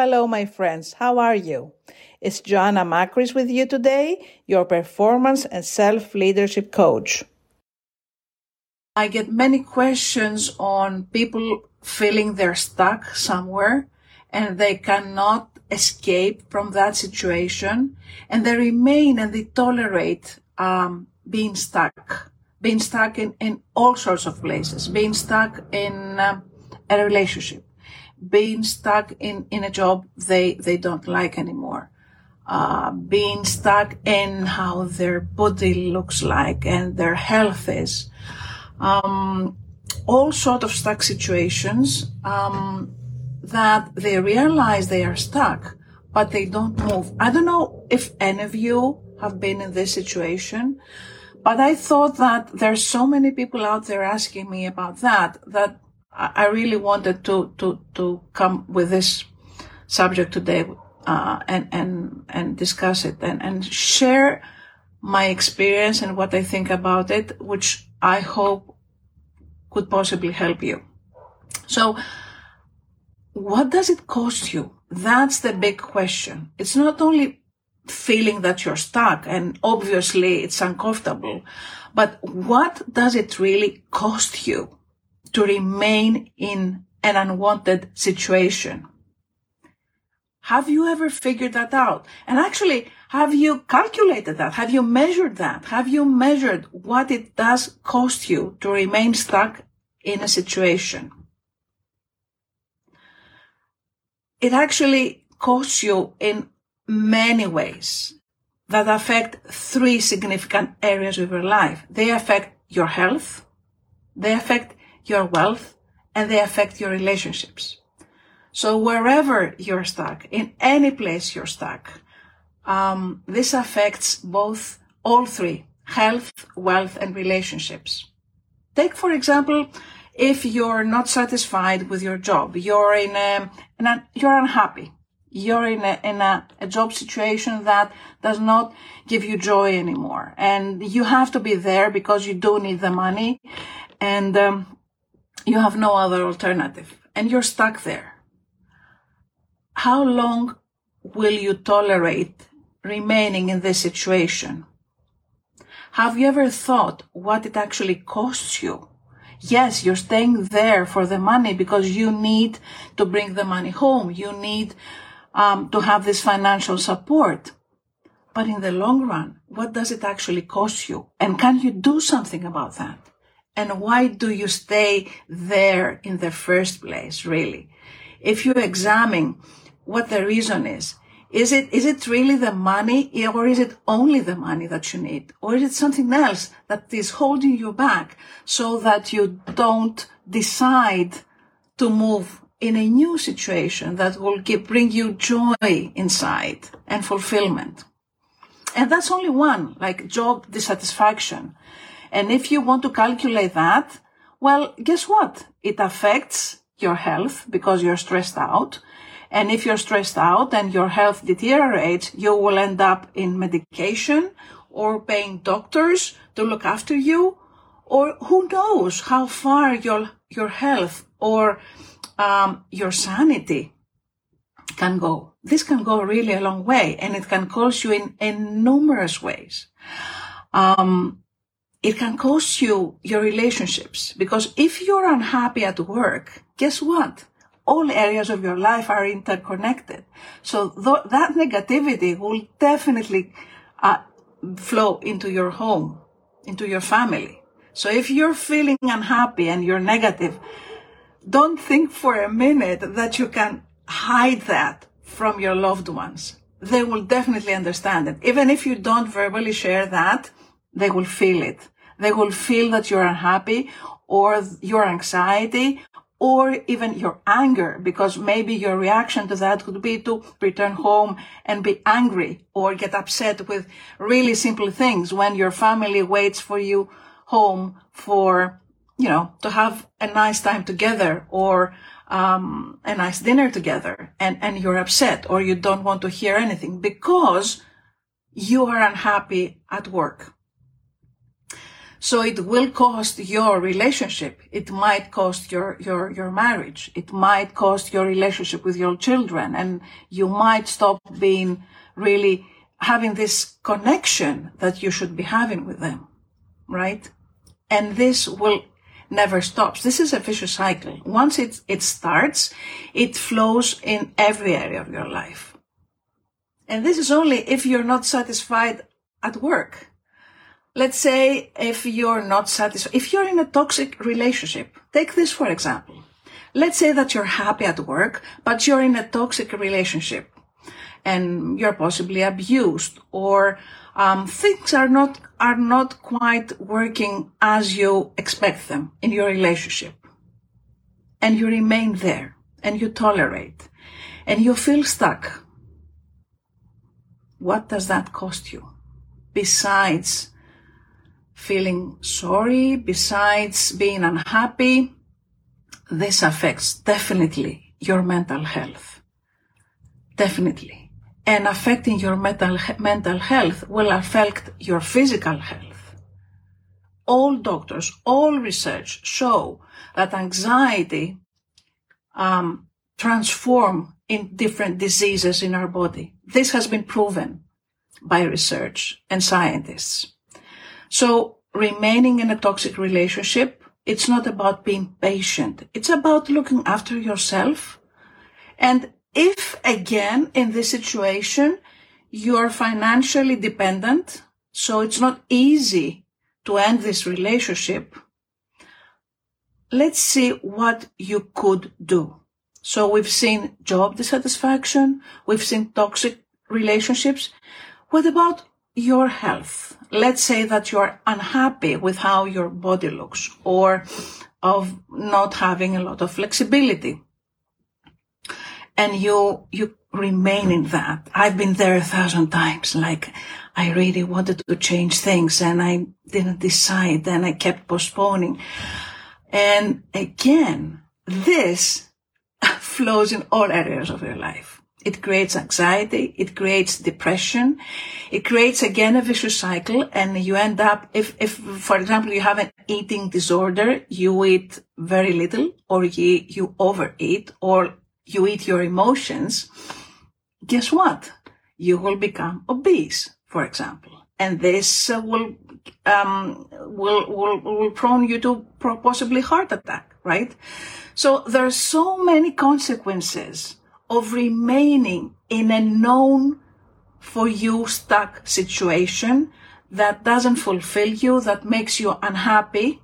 Hello, my friends. How are you? It's Joanna Makris with you today, your performance and self leadership coach. I get many questions on people feeling they're stuck somewhere and they cannot escape from that situation and they remain and they tolerate um, being stuck, being stuck in, in all sorts of places, being stuck in um, a relationship, being stuck in, in a job they, they don't like anymore. Uh, being stuck in how their body looks like and their health is. Um, all sort of stuck situations um, that they realize they are stuck, but they don't move. I don't know if any of you have been in this situation, but I thought that there's so many people out there asking me about that that I really wanted to to to come with this subject today uh, and and and discuss it and and share my experience and what I think about it, which I hope could possibly help you. So, what does it cost you? That's the big question. It's not only feeling that you're stuck and obviously it's uncomfortable, but what does it really cost you? To remain in an unwanted situation. Have you ever figured that out? And actually, have you calculated that? Have you measured that? Have you measured what it does cost you to remain stuck in a situation? It actually costs you in many ways that affect three significant areas of your life. They affect your health. They affect your wealth and they affect your relationships. So wherever you're stuck, in any place you're stuck, um, this affects both all three, health, wealth, and relationships. Take, for example, if you're not satisfied with your job, you're in a, in a you're unhappy. You're in a, in a, a job situation that does not give you joy anymore. And you have to be there because you do need the money. And, um, you have no other alternative and you're stuck there. How long will you tolerate remaining in this situation? Have you ever thought what it actually costs you? Yes, you're staying there for the money because you need to bring the money home. You need um, to have this financial support. But in the long run, what does it actually cost you? And can you do something about that? And why do you stay there in the first place, really? If you examine what the reason is, is it, is it really the money or is it only the money that you need? Or is it something else that is holding you back so that you don't decide to move in a new situation that will give, bring you joy inside and fulfillment? And that's only one, like job dissatisfaction. And if you want to calculate that, well, guess what? It affects your health because you're stressed out. And if you're stressed out and your health deteriorates, you will end up in medication or paying doctors to look after you. Or who knows how far your, your health or um, your sanity can go. This can go really a long way and it can cost you in, in numerous ways. Um, it can cost you your relationships because if you're unhappy at work, guess what? All areas of your life are interconnected. So th- that negativity will definitely uh, flow into your home, into your family. So if you're feeling unhappy and you're negative, don't think for a minute that you can hide that from your loved ones. They will definitely understand it. Even if you don't verbally share that, they will feel it. They will feel that you're unhappy or your anxiety or even your anger, because maybe your reaction to that could be to return home and be angry or get upset with really simple things when your family waits for you home for, you know, to have a nice time together or um, a nice dinner together and, and you're upset or you don't want to hear anything because you are unhappy at work. So it will cost your relationship. It might cost your, your, your marriage. It might cost your relationship with your children and you might stop being really having this connection that you should be having with them. Right? And this will never stops. This is a vicious cycle. Once it, it starts, it flows in every area of your life. And this is only if you're not satisfied at work let's say if you're not satisfied, if you're in a toxic relationship, take this for example. Let's say that you're happy at work, but you're in a toxic relationship and you're possibly abused or um, things are not are not quite working as you expect them in your relationship. And you remain there and you tolerate and you feel stuck. What does that cost you? Besides feeling sorry, besides being unhappy, this affects definitely your mental health. Definitely. And affecting your mental, mental health will affect your physical health. All doctors, all research show that anxiety um, transform in different diseases in our body. This has been proven by research and scientists. So remaining in a toxic relationship, it's not about being patient. It's about looking after yourself. And if again in this situation, you're financially dependent, so it's not easy to end this relationship, let's see what you could do. So we've seen job dissatisfaction. We've seen toxic relationships. What about your health. Let's say that you're unhappy with how your body looks or of not having a lot of flexibility. And you, you remain in that. I've been there a thousand times. Like I really wanted to change things and I didn't decide and I kept postponing. And again, this flows in all areas of your life. It creates anxiety. It creates depression. It creates again a vicious cycle and you end up, if, if, for example, you have an eating disorder, you eat very little or you, you overeat or you eat your emotions. Guess what? You will become obese, for example. And this uh, will, um, will, will, will prone you to possibly heart attack, right? So there are so many consequences of remaining in a known for you stuck situation that doesn't fulfill you, that makes you unhappy,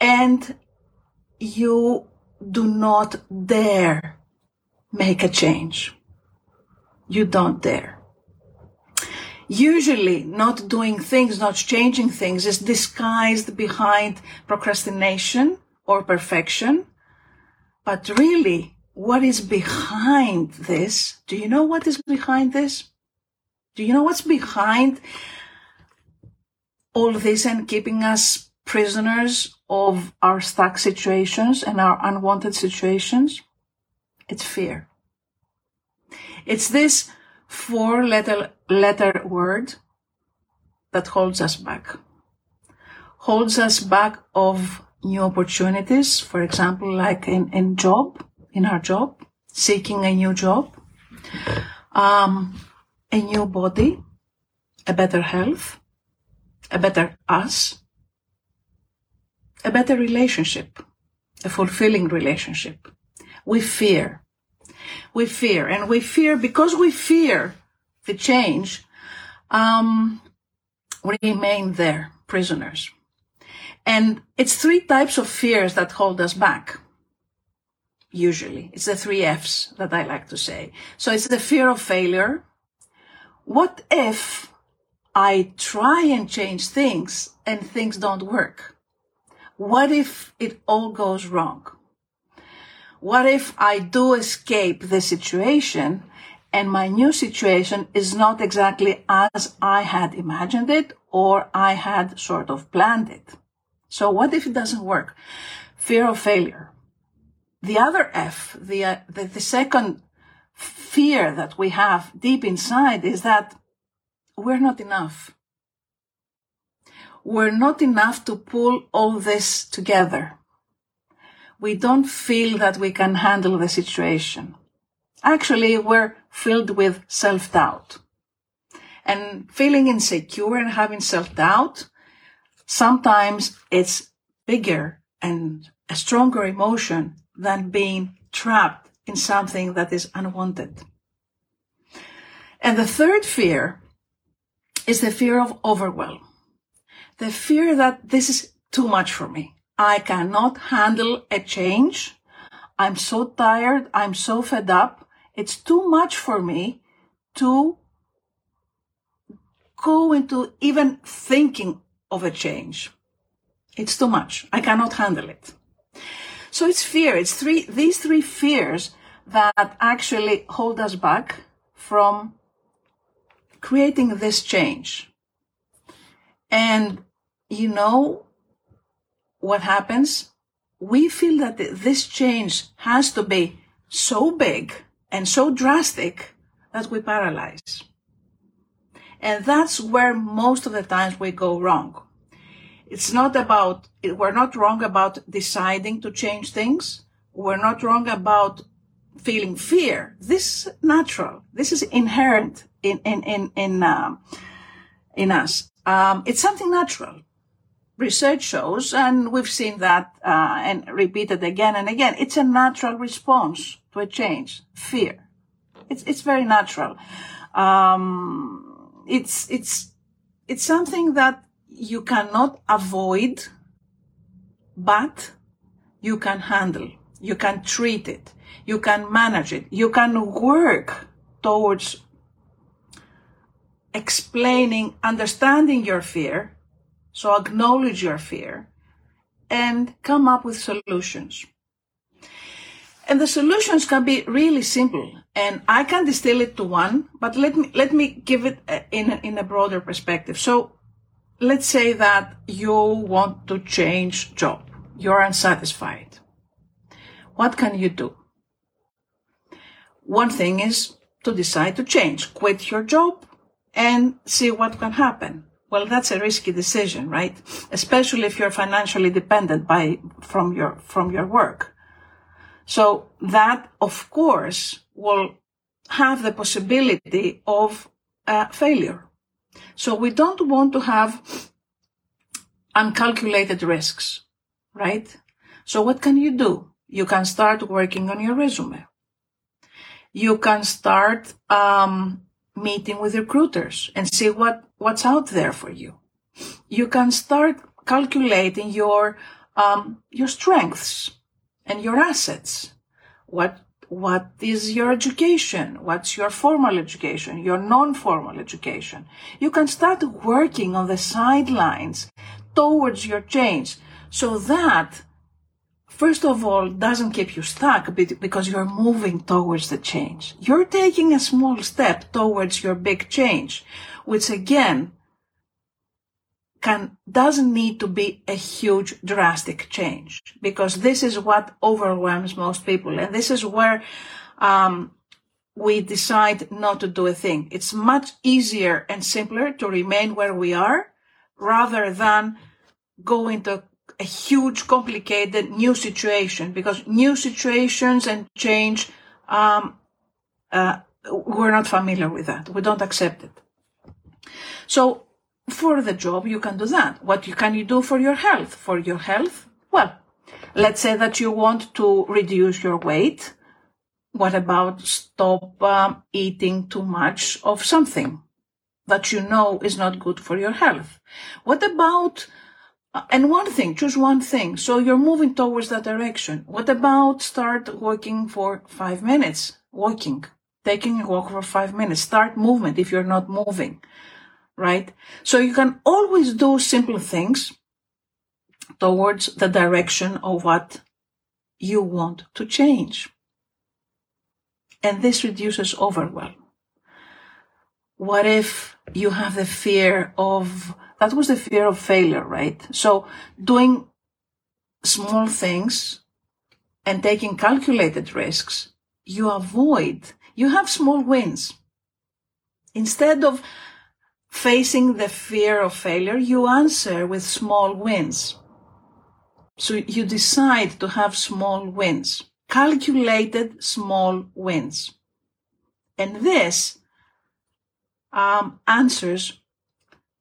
and you do not dare make a change. You don't dare. Usually not doing things, not changing things is disguised behind procrastination or perfection. But really, what is behind this? Do you know what is behind this? Do you know what's behind all this and keeping us prisoners of our stuck situations and our unwanted situations? It's fear. It's this four letter, letter word that holds us back. Holds us back of new opportunities, for example, like in, in job, in our job, seeking a new job, um, a new body, a better health, a better us, a better relationship, a fulfilling relationship. We fear. We fear, and we fear because we fear the change. Um, we remain there, prisoners. And it's three types of fears that hold us back usually. It's the three F's that I like to say. So it's the fear of failure. What if I try and change things and things don't work? What if it all goes wrong? What if I do escape the situation and my new situation is not exactly as I had imagined it or I had sort of planned it? So what if it doesn't work? Fear of failure. The other F, the, uh, the, the second fear that we have deep inside is that we're not enough. we're not enough to pull all this together. We don't feel that we can handle the situation. Actually, we're filled with self-doubt. And feeling insecure and having self-doubt, sometimes it's bigger and a stronger emotion than being trapped in something that is unwanted. And the third fear is the fear of overwhelm. The fear that this is too much for me. I cannot handle a change. I'm so tired. I'm so fed up. It's too much for me to go into even thinking of a change. It's too much. I cannot handle it. So it's fear. It's three, these three fears that actually hold us back from creating this change. And you know what happens? We feel that this change has to be so big and so drastic that we paralyze. And that's where most of the times we go wrong. It's not about, we're not wrong about deciding to change things. We're not wrong about feeling fear. This is natural. This is inherent in, in, in, in, uh, in us. Um, it's something natural. Research shows, and we've seen that, uh, and repeated again and again. It's a natural response to a change. Fear. It's, it's very natural. Um, it's, it's, it's something that you cannot avoid, but you can handle. You can treat it. You can manage it. You can work towards explaining, understanding your fear. So acknowledge your fear and come up with solutions. And the solutions can be really simple and I can distill it to one, but let me, let me give it uh, in a, in a broader perspective. So let's say that you want to change job. You're unsatisfied. What can you do? One thing is to decide to change, quit your job and see what can happen. Well, that's a risky decision, right? Especially if you're financially dependent by, from your, from your work. So that, of course, will have the possibility of uh, failure. So we don't want to have uncalculated risks, right? So what can you do? You can start working on your resume. You can start um, meeting with recruiters and see what, what's out there for you. You can start calculating your, um, your strengths and your assets. What, what is your education? What's your formal education? Your non-formal education? You can start working on the sidelines towards your change so that first of all, doesn't keep you stuck because you're moving towards the change. You're taking a small step towards your big change, which again, can, doesn't need to be a huge drastic change because this is what overwhelms most people. And this is where, um, we decide not to do a thing. It's much easier and simpler to remain where we are rather than go into a huge, complicated new situation because new situations and change, um, uh, we're not familiar with that. We don't accept it. So for the job, you can do that. What you, can you do for your health? For your health? Well, let's say that you want to reduce your weight. What about stop um, eating too much of something that you know is not good for your health? What about and one thing, choose one thing. So you're moving towards that direction. What about start walking for five minutes? Walking, taking a walk for five minutes. Start movement if you're not moving, right? So you can always do simple things towards the direction of what you want to change. And this reduces overwhelm. What if you have the fear of that was the fear of failure, right? So doing small things and taking calculated risks, you avoid, you have small wins. Instead of facing the fear of failure, you answer with small wins. So you decide to have small wins, calculated small wins. And this um, answers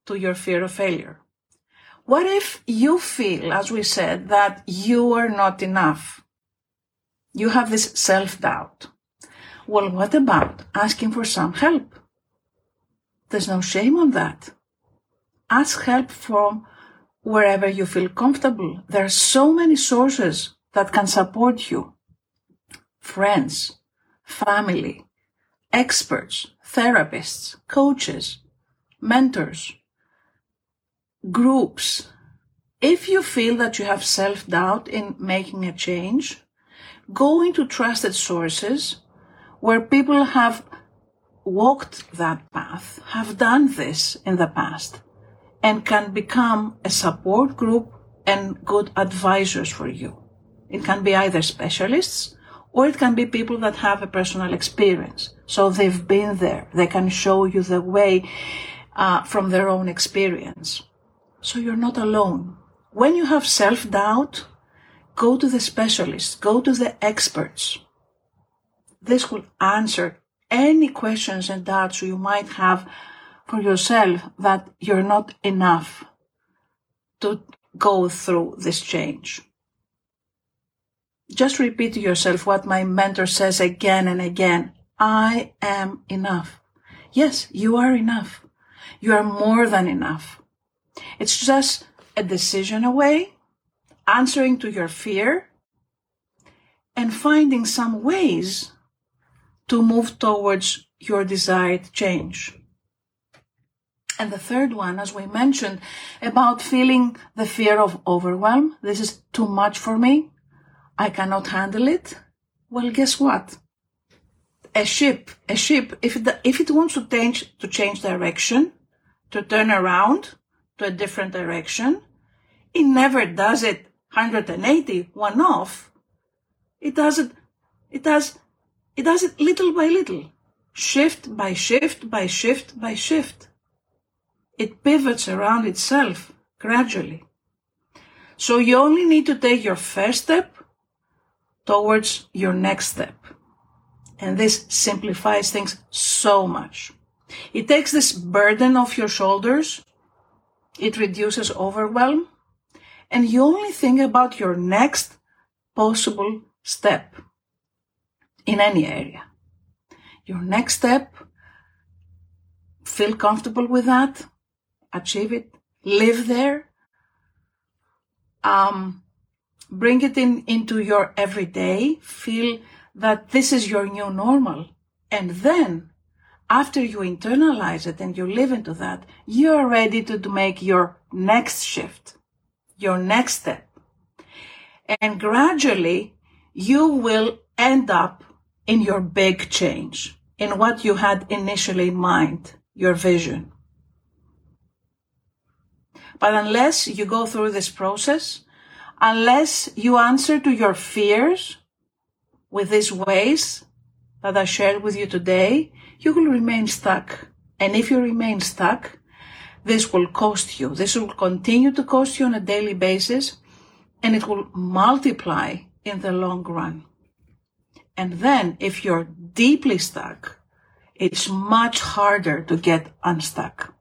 to your fear of failure. What if you feel, as we said, that you are not enough? You have this self-doubt. Well, what about asking for some help? There's no shame on that. Ask help from wherever you feel comfortable. There are so many sources that can support you. Friends, family, experts, therapists, coaches, mentors, groups. If you feel that you have self-doubt in making a change, go into trusted sources where people have walked that path, have done this in the past, and can become a support group and good advisors for you. It can be either specialists or it can be people that have a personal experience. So they've been there. They can show you the way uh, from their own experience. So you're not alone. When you have self-doubt, go to the specialists, go to the experts. This will answer any questions and doubts you might have for yourself that you're not enough to go through this change. Just repeat to yourself what my mentor says again and again. I am enough. Yes, you are enough. You are more than enough. It's just a decision away, answering to your fear, and finding some ways to move towards your desired change. And the third one, as we mentioned, about feeling the fear of overwhelm. This is too much for me. I cannot handle it. Well, guess what? A ship, a ship, if it, if it wants to change, to change direction, to turn around to a different direction, it never does it 180, one off. It does it, it does, it does it little by little, shift by shift by shift by shift. It pivots around itself gradually. So you only need to take your first step towards your next step. And this simplifies things so much. It takes this burden off your shoulders. It reduces overwhelm. And you only think about your next possible step in any area. Your next step, feel comfortable with that, achieve it, live there, um, bring it in into your everyday, feel that this is your new normal. And then after you internalize it and you live into that, you are ready to, to make your next shift, your next step. And gradually you will end up in your big change, in what you had initially in mind, your vision. But unless you go through this process, unless you answer to your fears with these ways that I shared with you today, you will remain stuck. And if you remain stuck, this will cost you. This will continue to cost you on a daily basis and it will multiply in the long run. And then if you're deeply stuck, it's much harder to get unstuck.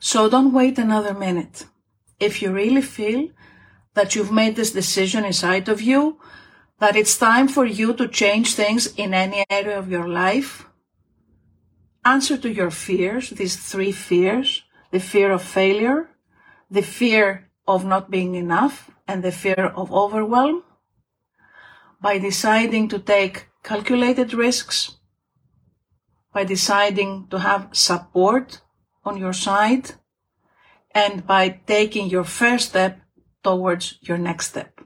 So don't wait another minute. If you really feel that you've made this decision inside of you, that it's time for you to change things in any area of your life, answer to your fears, these three fears, the fear of failure, the fear of not being enough, and the fear of overwhelm, by deciding to take calculated risks, by deciding to have support on your side, and by taking your first step towards your next step.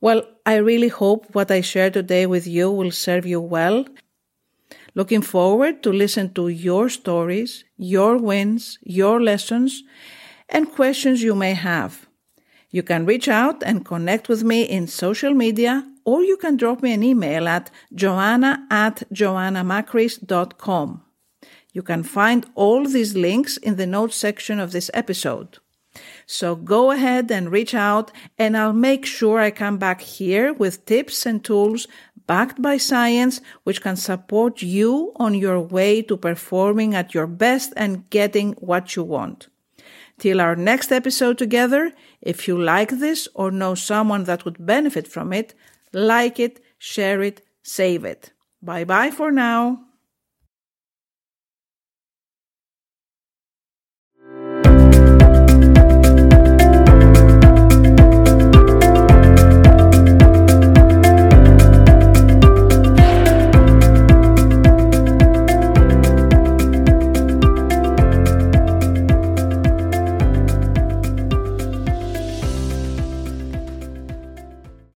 Well, I really hope what I share today with you will serve you well. Looking forward to listen to your stories, your wins, your lessons, and questions you may have. You can reach out and connect with me in social media, or you can drop me an email at joanna at joannamakris.com. You can find all these links in the notes section of this episode. So go ahead and reach out and I'll make sure I come back here with tips and tools backed by science which can support you on your way to performing at your best and getting what you want. Till our next episode together, if you like this or know someone that would benefit from it, like it, share it, save it. Bye bye for now.